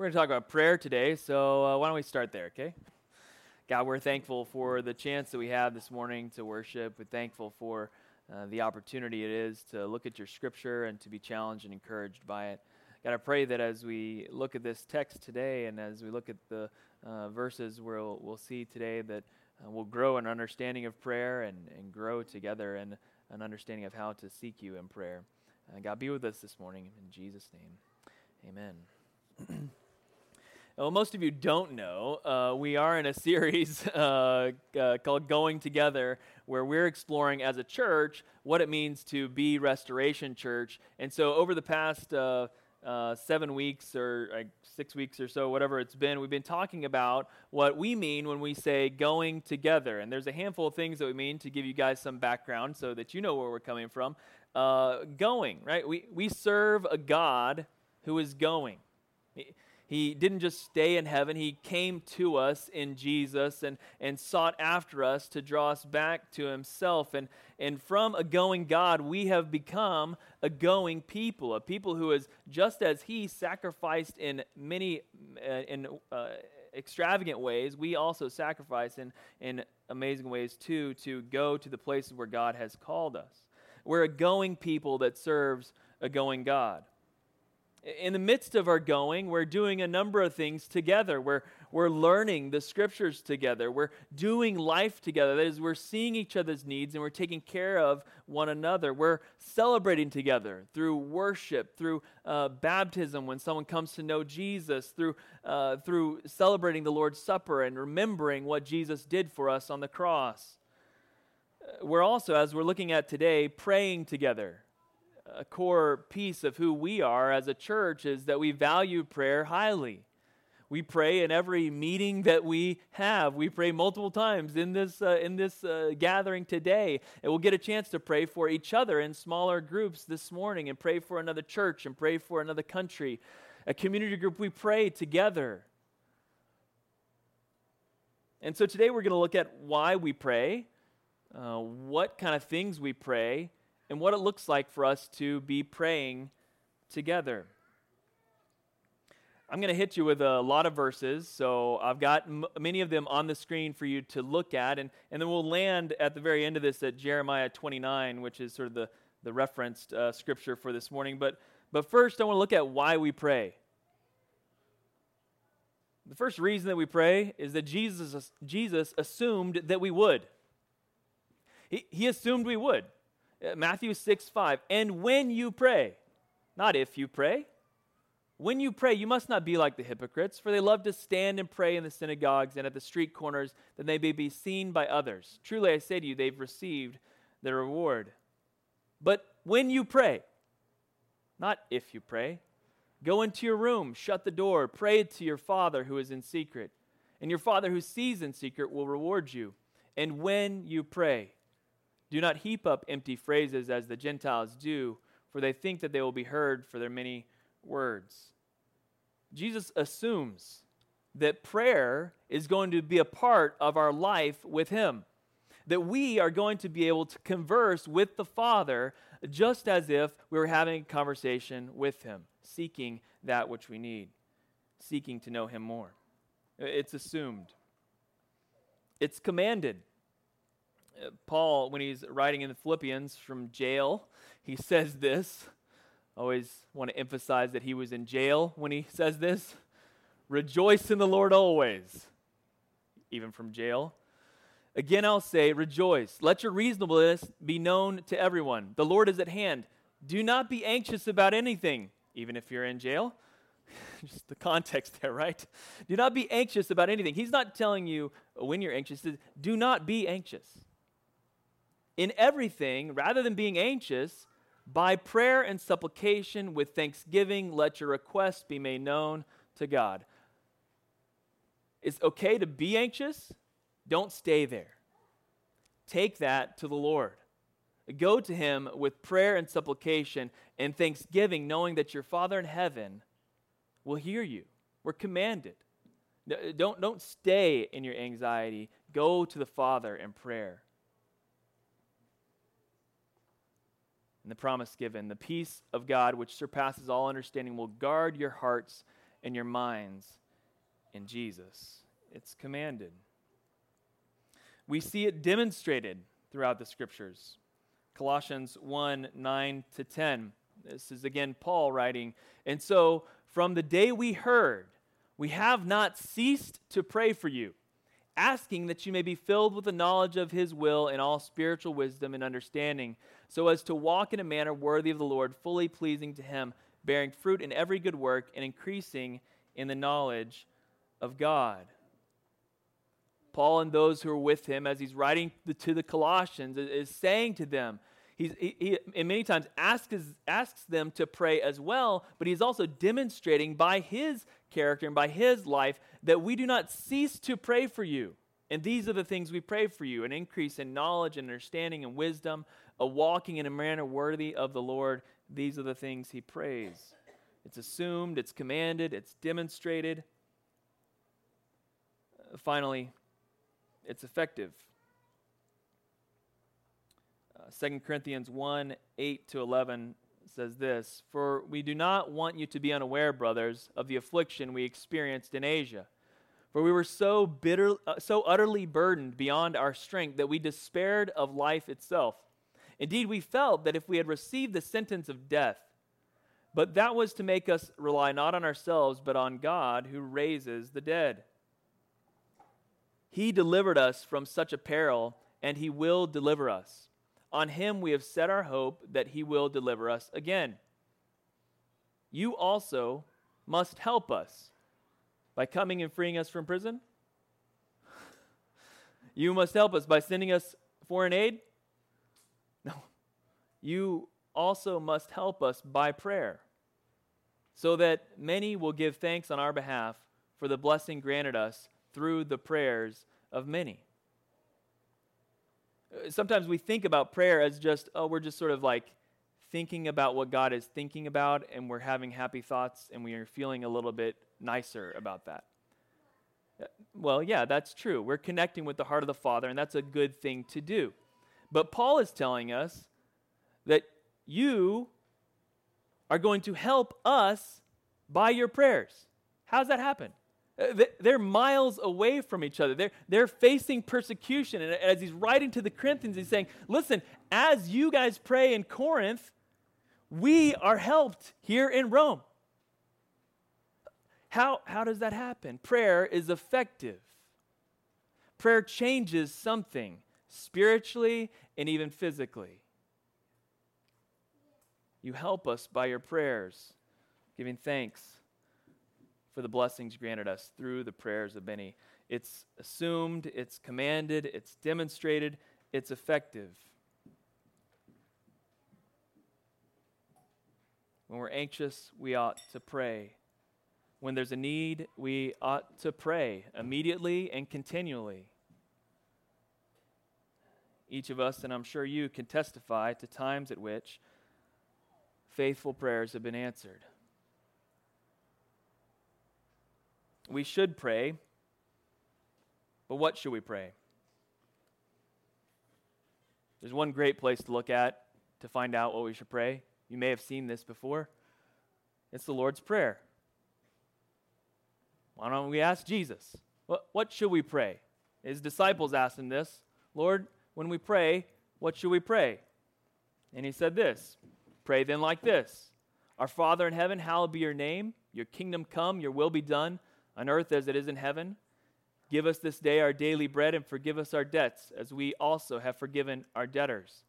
We're going to talk about prayer today, so uh, why don't we start there, okay? God, we're thankful for the chance that we have this morning to worship. We're thankful for uh, the opportunity it is to look at your scripture and to be challenged and encouraged by it. God, I pray that as we look at this text today and as we look at the uh, verses, we'll, we'll see today that uh, we'll grow an understanding of prayer and, and grow together in an understanding of how to seek you in prayer. Uh, God, be with us this morning. In Jesus' name, amen. well, most of you don't know, uh, we are in a series uh, uh, called Going Together, where we're exploring as a church what it means to be Restoration Church. And so, over the past uh, uh, seven weeks or six weeks or so, whatever it's been, we've been talking about what we mean when we say going together. And there's a handful of things that we mean to give you guys some background so that you know where we're coming from uh, going, right? We, we serve a God who is going. He, he didn't just stay in heaven, He came to us in Jesus and, and sought after us to draw us back to Himself. And, and from a going God, we have become a going people, a people who is just as He sacrificed in many uh, in, uh, extravagant ways, we also sacrifice in, in amazing ways too to go to the places where God has called us. We're a going people that serves a going God. In the midst of our going, we're doing a number of things together. We're, we're learning the scriptures together. We're doing life together. That is, we're seeing each other's needs and we're taking care of one another. We're celebrating together through worship, through uh, baptism when someone comes to know Jesus, through, uh, through celebrating the Lord's Supper and remembering what Jesus did for us on the cross we're also, as we're looking at today, praying together. A core piece of who we are as a church is that we value prayer highly. We pray in every meeting that we have. We pray multiple times in this, uh, in this uh, gathering today. And we'll get a chance to pray for each other in smaller groups this morning and pray for another church and pray for another country. A community group, we pray together. And so today we're going to look at why we pray uh, what kind of things we pray, and what it looks like for us to be praying together. I'm going to hit you with a lot of verses, so I've got m- many of them on the screen for you to look at, and, and then we'll land at the very end of this at Jeremiah 29, which is sort of the, the referenced uh, scripture for this morning. But, but first, I want to look at why we pray. The first reason that we pray is that Jesus, Jesus assumed that we would. He, he assumed we would. Uh, Matthew 6 5. And when you pray, not if you pray, when you pray, you must not be like the hypocrites, for they love to stand and pray in the synagogues and at the street corners, that they may be seen by others. Truly, I say to you, they've received their reward. But when you pray, not if you pray, go into your room, shut the door, pray to your Father who is in secret, and your Father who sees in secret will reward you. And when you pray, do not heap up empty phrases as the Gentiles do, for they think that they will be heard for their many words. Jesus assumes that prayer is going to be a part of our life with Him, that we are going to be able to converse with the Father just as if we were having a conversation with Him, seeking that which we need, seeking to know Him more. It's assumed, it's commanded. Paul, when he's writing in the Philippians from jail, he says this. Always want to emphasize that he was in jail when he says this. Rejoice in the Lord always, even from jail. Again, I'll say, rejoice. Let your reasonableness be known to everyone. The Lord is at hand. Do not be anxious about anything, even if you're in jail. Just the context there, right? Do not be anxious about anything. He's not telling you when you're anxious. Do not be anxious in everything, rather than being anxious, by prayer and supplication with thanksgiving, let your requests be made known to God. It's okay to be anxious, don't stay there. Take that to the Lord. Go to Him with prayer and supplication and thanksgiving, knowing that your Father in heaven will hear you. We're commanded. Don't, don't stay in your anxiety. Go to the Father in prayer. And the promise given. The peace of God, which surpasses all understanding, will guard your hearts and your minds in Jesus. It's commanded. We see it demonstrated throughout the scriptures. Colossians 1 9 to 10. This is again Paul writing. And so, from the day we heard, we have not ceased to pray for you, asking that you may be filled with the knowledge of his will and all spiritual wisdom and understanding, so as to walk in a manner worthy of the Lord, fully pleasing to him, bearing fruit in every good work and increasing in the knowledge of God. Paul and those who are with him, as he's writing to the Colossians, is saying to them, he's, he, he and many times asks, asks them to pray as well, but he's also demonstrating by his character and by his life that we do not cease to pray for you. And these are the things we pray for you an increase in knowledge and understanding and wisdom, a walking in a manner worthy of the Lord. These are the things he prays. It's assumed, it's commanded, it's demonstrated. Finally, it's effective. Uh, 2 Corinthians 1 8 to 11 says this For we do not want you to be unaware, brothers, of the affliction we experienced in Asia. For we were so bitter, uh, so utterly burdened beyond our strength that we despaired of life itself. Indeed, we felt that if we had received the sentence of death, but that was to make us rely not on ourselves, but on God who raises the dead. He delivered us from such a peril, and He will deliver us. On Him we have set our hope that He will deliver us again. You also must help us by coming and freeing us from prison. You must help us by sending us foreign aid. No. You also must help us by prayer, so that many will give thanks on our behalf for the blessing granted us through the prayers of many. Sometimes we think about prayer as just, oh, we're just sort of like thinking about what God is thinking about, and we're having happy thoughts, and we are feeling a little bit nicer about that. Uh, well, yeah, that's true. We're connecting with the heart of the Father, and that's a good thing to do. But Paul is telling us that you are going to help us by your prayers. How's that happen? Uh, they're miles away from each other. They're, they're facing persecution. And as he's writing to the Corinthians, he's saying, Listen, as you guys pray in Corinth, we are helped here in Rome. How, how does that happen? Prayer is effective. Prayer changes something spiritually and even physically. You help us by your prayers, giving thanks for the blessings granted us through the prayers of many. It's assumed, it's commanded, it's demonstrated, it's effective. When we're anxious, we ought to pray. When there's a need, we ought to pray immediately and continually. Each of us, and I'm sure you, can testify to times at which faithful prayers have been answered. We should pray, but what should we pray? There's one great place to look at to find out what we should pray. You may have seen this before. It's the Lord's Prayer. Why don't we ask Jesus? What, what should we pray? His disciples asked him this Lord, when we pray, what should we pray? And he said this Pray then like this Our Father in heaven, hallowed be your name. Your kingdom come, your will be done on earth as it is in heaven. Give us this day our daily bread and forgive us our debts as we also have forgiven our debtors.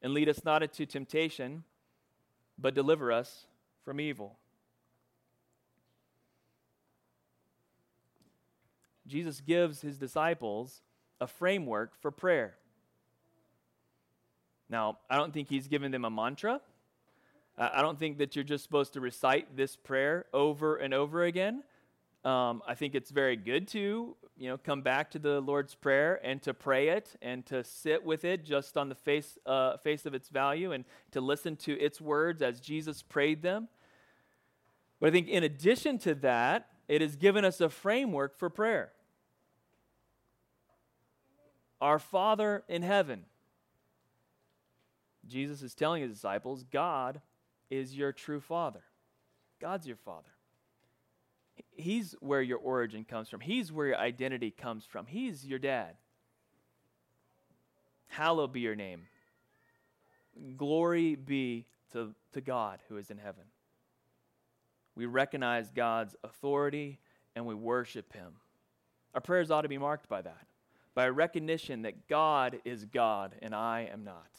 And lead us not into temptation, but deliver us from evil. Jesus gives his disciples a framework for prayer. Now, I don't think he's given them a mantra. I don't think that you're just supposed to recite this prayer over and over again. Um, I think it's very good to, you know, come back to the Lord's Prayer and to pray it and to sit with it just on the face, uh, face of its value and to listen to its words as Jesus prayed them. But I think in addition to that, it has given us a framework for prayer. Our Father in heaven. Jesus is telling his disciples, God is your true Father. God's your Father. He's where your origin comes from. He's where your identity comes from. He's your dad. Hallowed be your name. Glory be to, to God who is in heaven. We recognize God's authority and we worship him. Our prayers ought to be marked by that, by a recognition that God is God and I am not.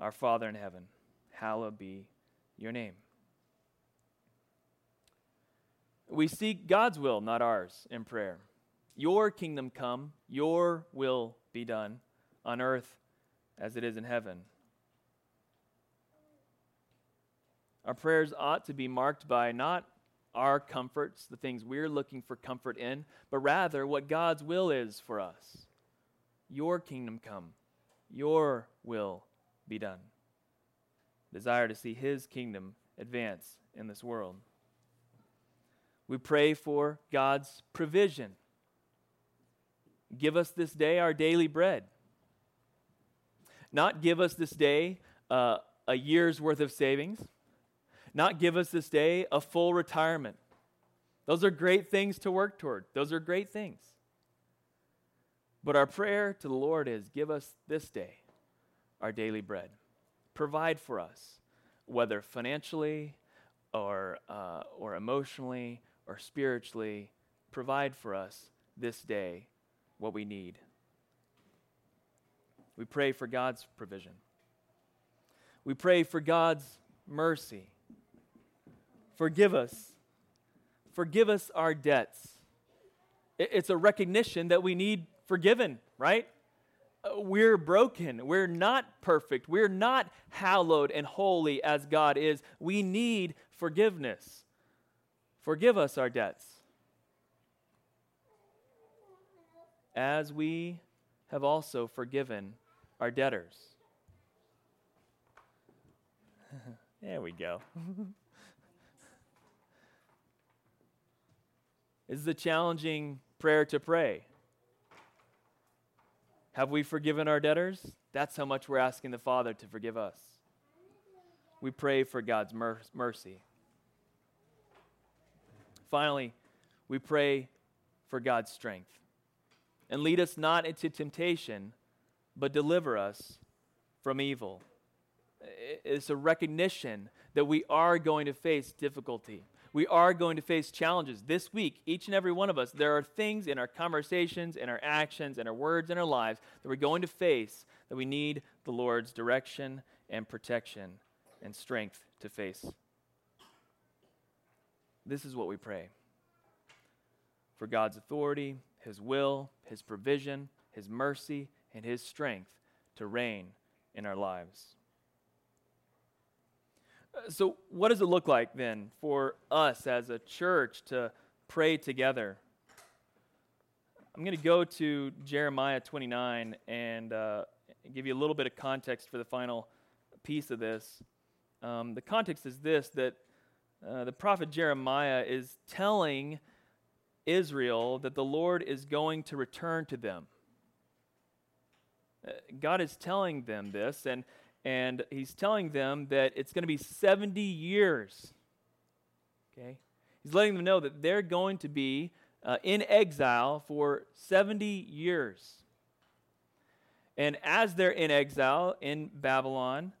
Our Father in heaven, hallowed be your name. We seek God's will, not ours, in prayer. Your kingdom come, your will be done on earth as it is in heaven. Our prayers ought to be marked by not our comforts, the things we're looking for comfort in, but rather what God's will is for us. Your kingdom come, your will be done. Desire to see His kingdom advance in this world. We pray for God's provision. Give us this day our daily bread. Not give us this day uh, a year's worth of savings not give us this day a full retirement. Those are great things to work toward. Those are great things. But our prayer to the Lord is give us this day our daily bread. Provide for us, whether financially or, uh, or emotionally or spiritually, provide for us this day what we need. We pray for God's provision. We pray for God's mercy. Forgive us. Forgive us our debts. It's a recognition that we need forgiven, right? Uh, we're broken. We're not perfect. We're not hallowed and holy as God is. We need forgiveness. Forgive us our debts. As we have also forgiven our debtors. there we go. This is a challenging prayer to pray. Have we forgiven our debtors? That's how much we're asking the Father to forgive us. We pray for God's mer- mercy. Finally, we pray for God's strength. And lead us not into temptation, but deliver us from evil. It's a recognition that we are going to face difficulty we are going to face challenges this week, each and every one of us. There are things in our conversations, in our actions, in our words, in our lives that we're going to face that we need the Lord's direction and protection and strength to face. This is what we pray for God's authority, His will, His provision, His mercy, and His strength to reign in our lives. So, what does it look like then for us as a church to pray together? I'm going to go to Jeremiah 29 and uh, give you a little bit of context for the final piece of this. Um, the context is this that uh, the prophet Jeremiah is telling Israel that the Lord is going to return to them. Uh, God is telling them this, and and he's telling them that it's going to be 70 years. Okay? He's letting them know that they're going to be uh, in exile for 70 years. And as they're in exile in Babylon,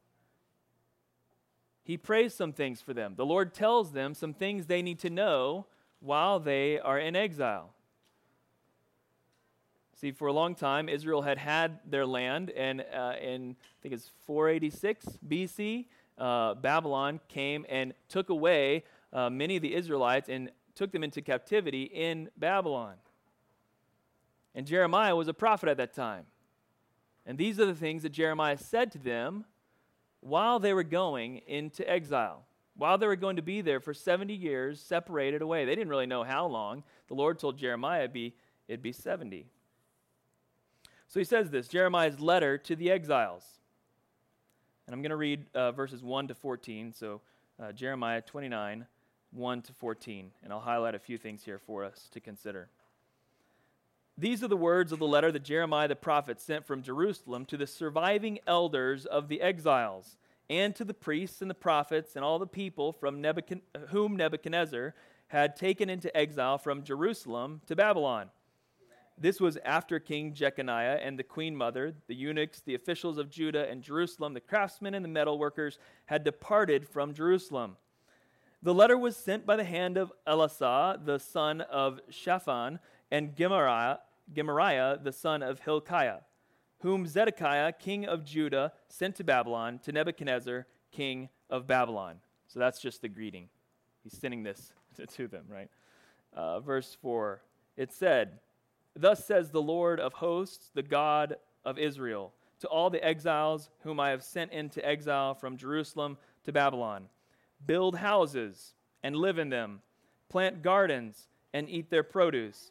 he prays some things for them. The Lord tells them some things they need to know while they are in exile. See, for a long time, Israel had had their land, and uh, in, I think it's 486 BC, uh, Babylon came and took away uh, many of the Israelites and took them into captivity in Babylon. And Jeremiah was a prophet at that time. And these are the things that Jeremiah said to them while they were going into exile, while they were going to be there for 70 years, separated away. They didn't really know how long. The Lord told Jeremiah it'd be, it'd be 70. So he says this Jeremiah's letter to the exiles. And I'm going to read uh, verses 1 to 14. So uh, Jeremiah 29, 1 to 14. And I'll highlight a few things here for us to consider. These are the words of the letter that Jeremiah the prophet sent from Jerusalem to the surviving elders of the exiles, and to the priests and the prophets and all the people from whom Nebuchadnezzar had taken into exile from Jerusalem to Babylon. This was after King Jeconiah and the queen mother, the eunuchs, the officials of Judah and Jerusalem, the craftsmen and the metalworkers had departed from Jerusalem. The letter was sent by the hand of Elasah, the son of Shaphan, and Gemariah, Gemariah, the son of Hilkiah, whom Zedekiah, king of Judah, sent to Babylon to Nebuchadnezzar, king of Babylon. So that's just the greeting. He's sending this to them, right? Uh, verse 4 it said, Thus says the Lord of hosts, the God of Israel, to all the exiles whom I have sent into exile from Jerusalem to Babylon build houses and live in them, plant gardens and eat their produce.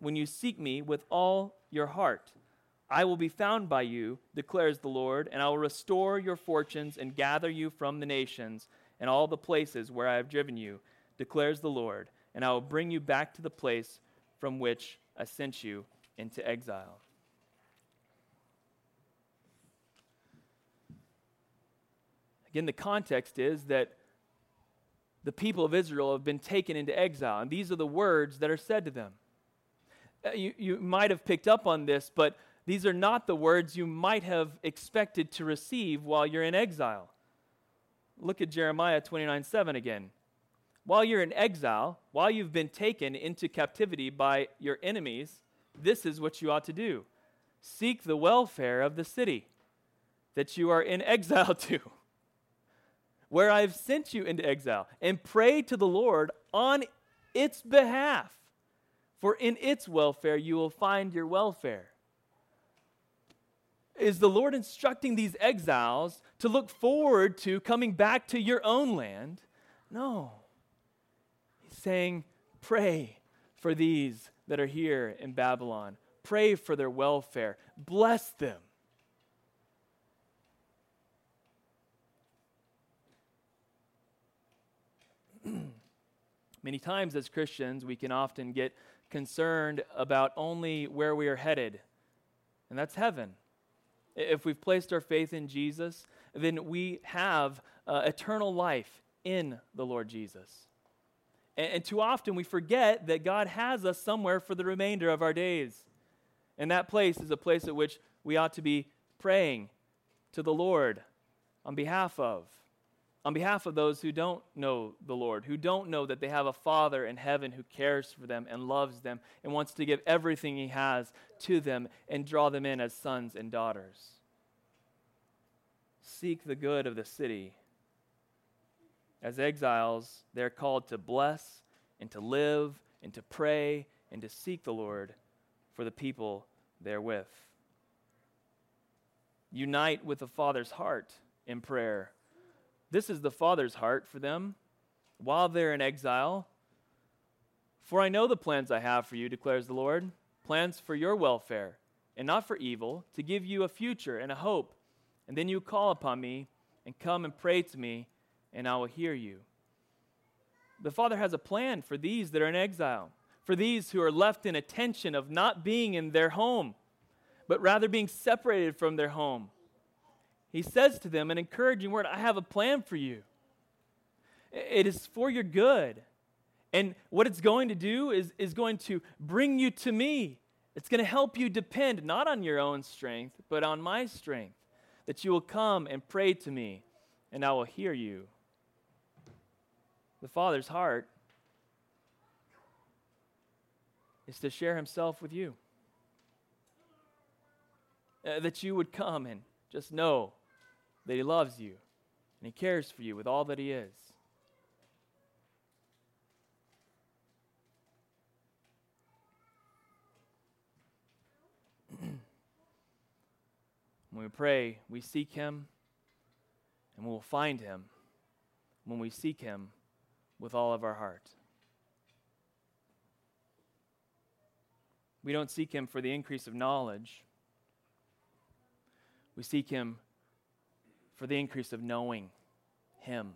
when you seek me with all your heart. I will be found by you, declares the Lord, and I will restore your fortunes and gather you from the nations and all the places where I have driven you, declares the Lord, and I will bring you back to the place from which I sent you into exile. Again, the context is that the people of Israel have been taken into exile, and these are the words that are said to them. Uh, you, you might have picked up on this, but these are not the words you might have expected to receive while you're in exile. Look at Jeremiah 29 7 again. While you're in exile, while you've been taken into captivity by your enemies, this is what you ought to do seek the welfare of the city that you are in exile to where I have sent you into exile, and pray to the Lord on its behalf, for in its welfare you will find your welfare. Is the Lord instructing these exiles to look forward to coming back to your own land? No. He's saying, pray for these that are here in Babylon. Pray for their welfare. Bless them. Many times as Christians, we can often get concerned about only where we are headed, and that's heaven. If we've placed our faith in Jesus, then we have uh, eternal life in the Lord Jesus. And, and too often we forget that God has us somewhere for the remainder of our days. And that place is a place at which we ought to be praying to the Lord on behalf of on behalf of those who don't know the Lord, who don't know that they have a Father in heaven who cares for them and loves them and wants to give everything He has to them and draw them in as sons and daughters. Seek the good of the city. As exiles, they're called to bless and to live and to pray and to seek the Lord for the people they're with. Unite with the Father's heart in prayer this is the Father's heart for them while they're in exile. For I know the plans I have for you, declares the Lord plans for your welfare and not for evil, to give you a future and a hope. And then you call upon me and come and pray to me, and I will hear you. The Father has a plan for these that are in exile, for these who are left in a tension of not being in their home, but rather being separated from their home he says to them an encouraging word I have a plan for you. It is for your good. And what it's going to do is, is going to bring you to me. It's going to help you depend not on your own strength, but on my strength. That you will come and pray to me, and I will hear you. The Father's heart is to share himself with you. uh, that you would come and just know that He loves you and He cares for you with all that He is. when we pray, we seek Him and we will find Him when we seek Him with all of our heart. We don't seek Him for the increase of knowledge. We seek Him for the increase of knowing Him,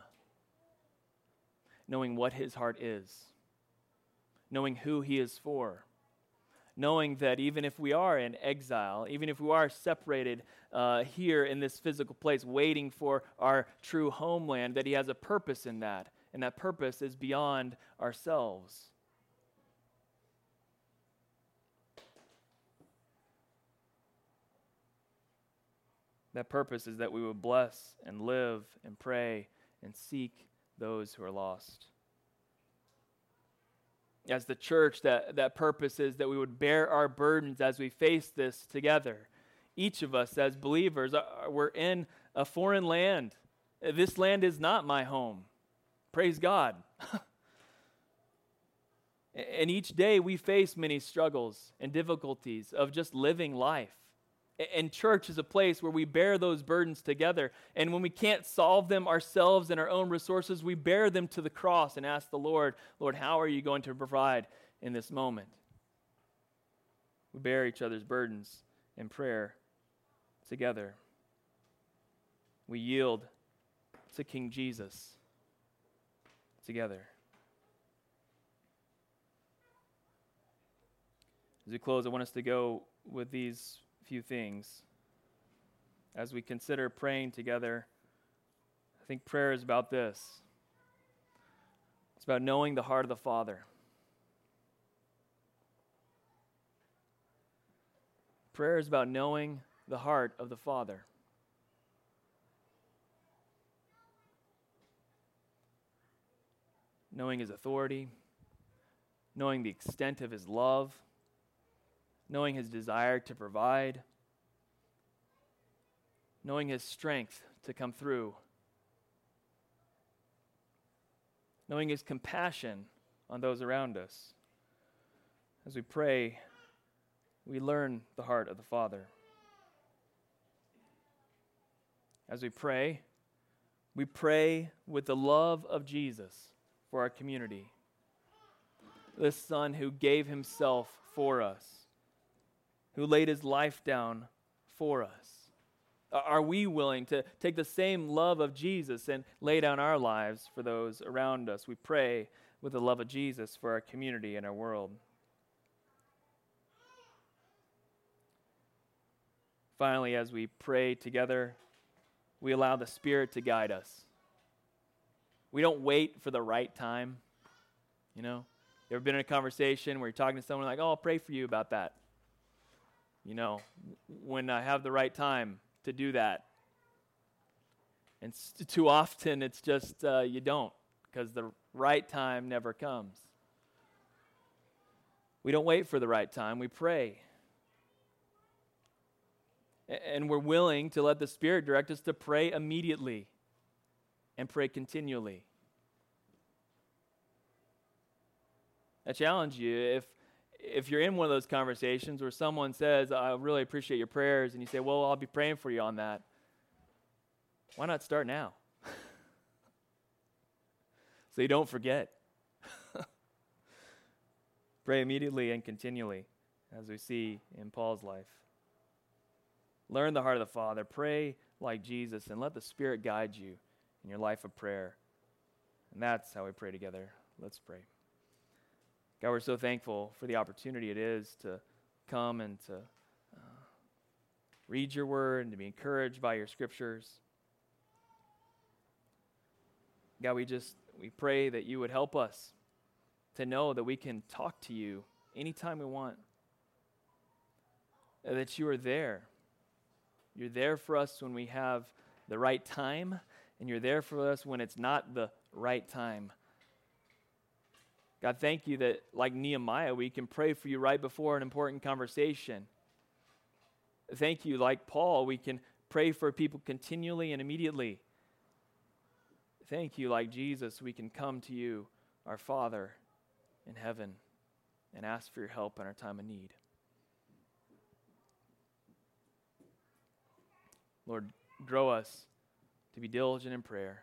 knowing what His heart is, knowing who He is for, knowing that even if we are in exile, even if we are separated uh, here in this physical place, waiting for our true homeland, that He has a purpose in that, and that purpose is beyond ourselves. That purpose is that we would bless and live and pray and seek those who are lost. As the church, that, that purpose is that we would bear our burdens as we face this together. Each of us, as believers, are, we're in a foreign land. Uh, this land is not my home. Praise God. and each day we face many struggles and difficulties of just living life. And church is a place where we bear those burdens together. And when we can't solve them ourselves in our own resources, we bear them to the cross and ask the Lord, Lord, how are you going to provide in this moment? We bear each other's burdens in prayer together. We yield to King Jesus together. As we close, I want us to go with these few things. As we consider praying together, I think prayer is about this it's about knowing the heart of the Father. Prayer is about knowing the heart of the Father. Knowing his authority, knowing the extent of his love knowing his desire to provide, knowing his strength to come through, knowing his compassion on those around us. As we pray, we learn the heart of the Father. As we pray, we pray with the love of Jesus for our community, this Son who gave himself for us who laid his life down for us? Are we willing to take the same love of Jesus and lay down our lives for those around us? We pray with the love of Jesus for our community and our world. Finally, as we pray together, we allow the Spirit to guide us. We don't wait for the right time. You know, you ever been in a conversation where you're talking to someone like, oh, I'll pray for you about that you know, when I have the right time to do that. And st- too often it's just uh, you don't because the right time never comes. We don't wait for the right time, we pray. And we're willing to let the Spirit direct us to pray immediately and pray continually. I challenge you if if you're in one of those conversations where someone says, I really appreciate your prayers, and you say, Well, I'll be praying for you on that, why not start now? so you don't forget. Pray immediately and continually, as we see in Paul's life. Learn the heart of the Father. Pray like Jesus, and let the Spirit guide you in your life of prayer. And that's how we pray together. Let's pray. God, we're so thankful for the opportunity it is to come and to uh, read your word and to be encouraged by your scriptures. God, we just we pray that you would help us to know that we can talk to you anytime we want. That you are there. You're there for us when we have the right time, and you're there for us when it's not the right time. God, thank you that, like Nehemiah, we can pray for you right before an important conversation. Thank you, like Paul, we can pray for people continually and immediately. Thank you, like Jesus, we can come to you, our Father in heaven, and ask for your help in our time of need. Lord, grow us to be diligent in prayer.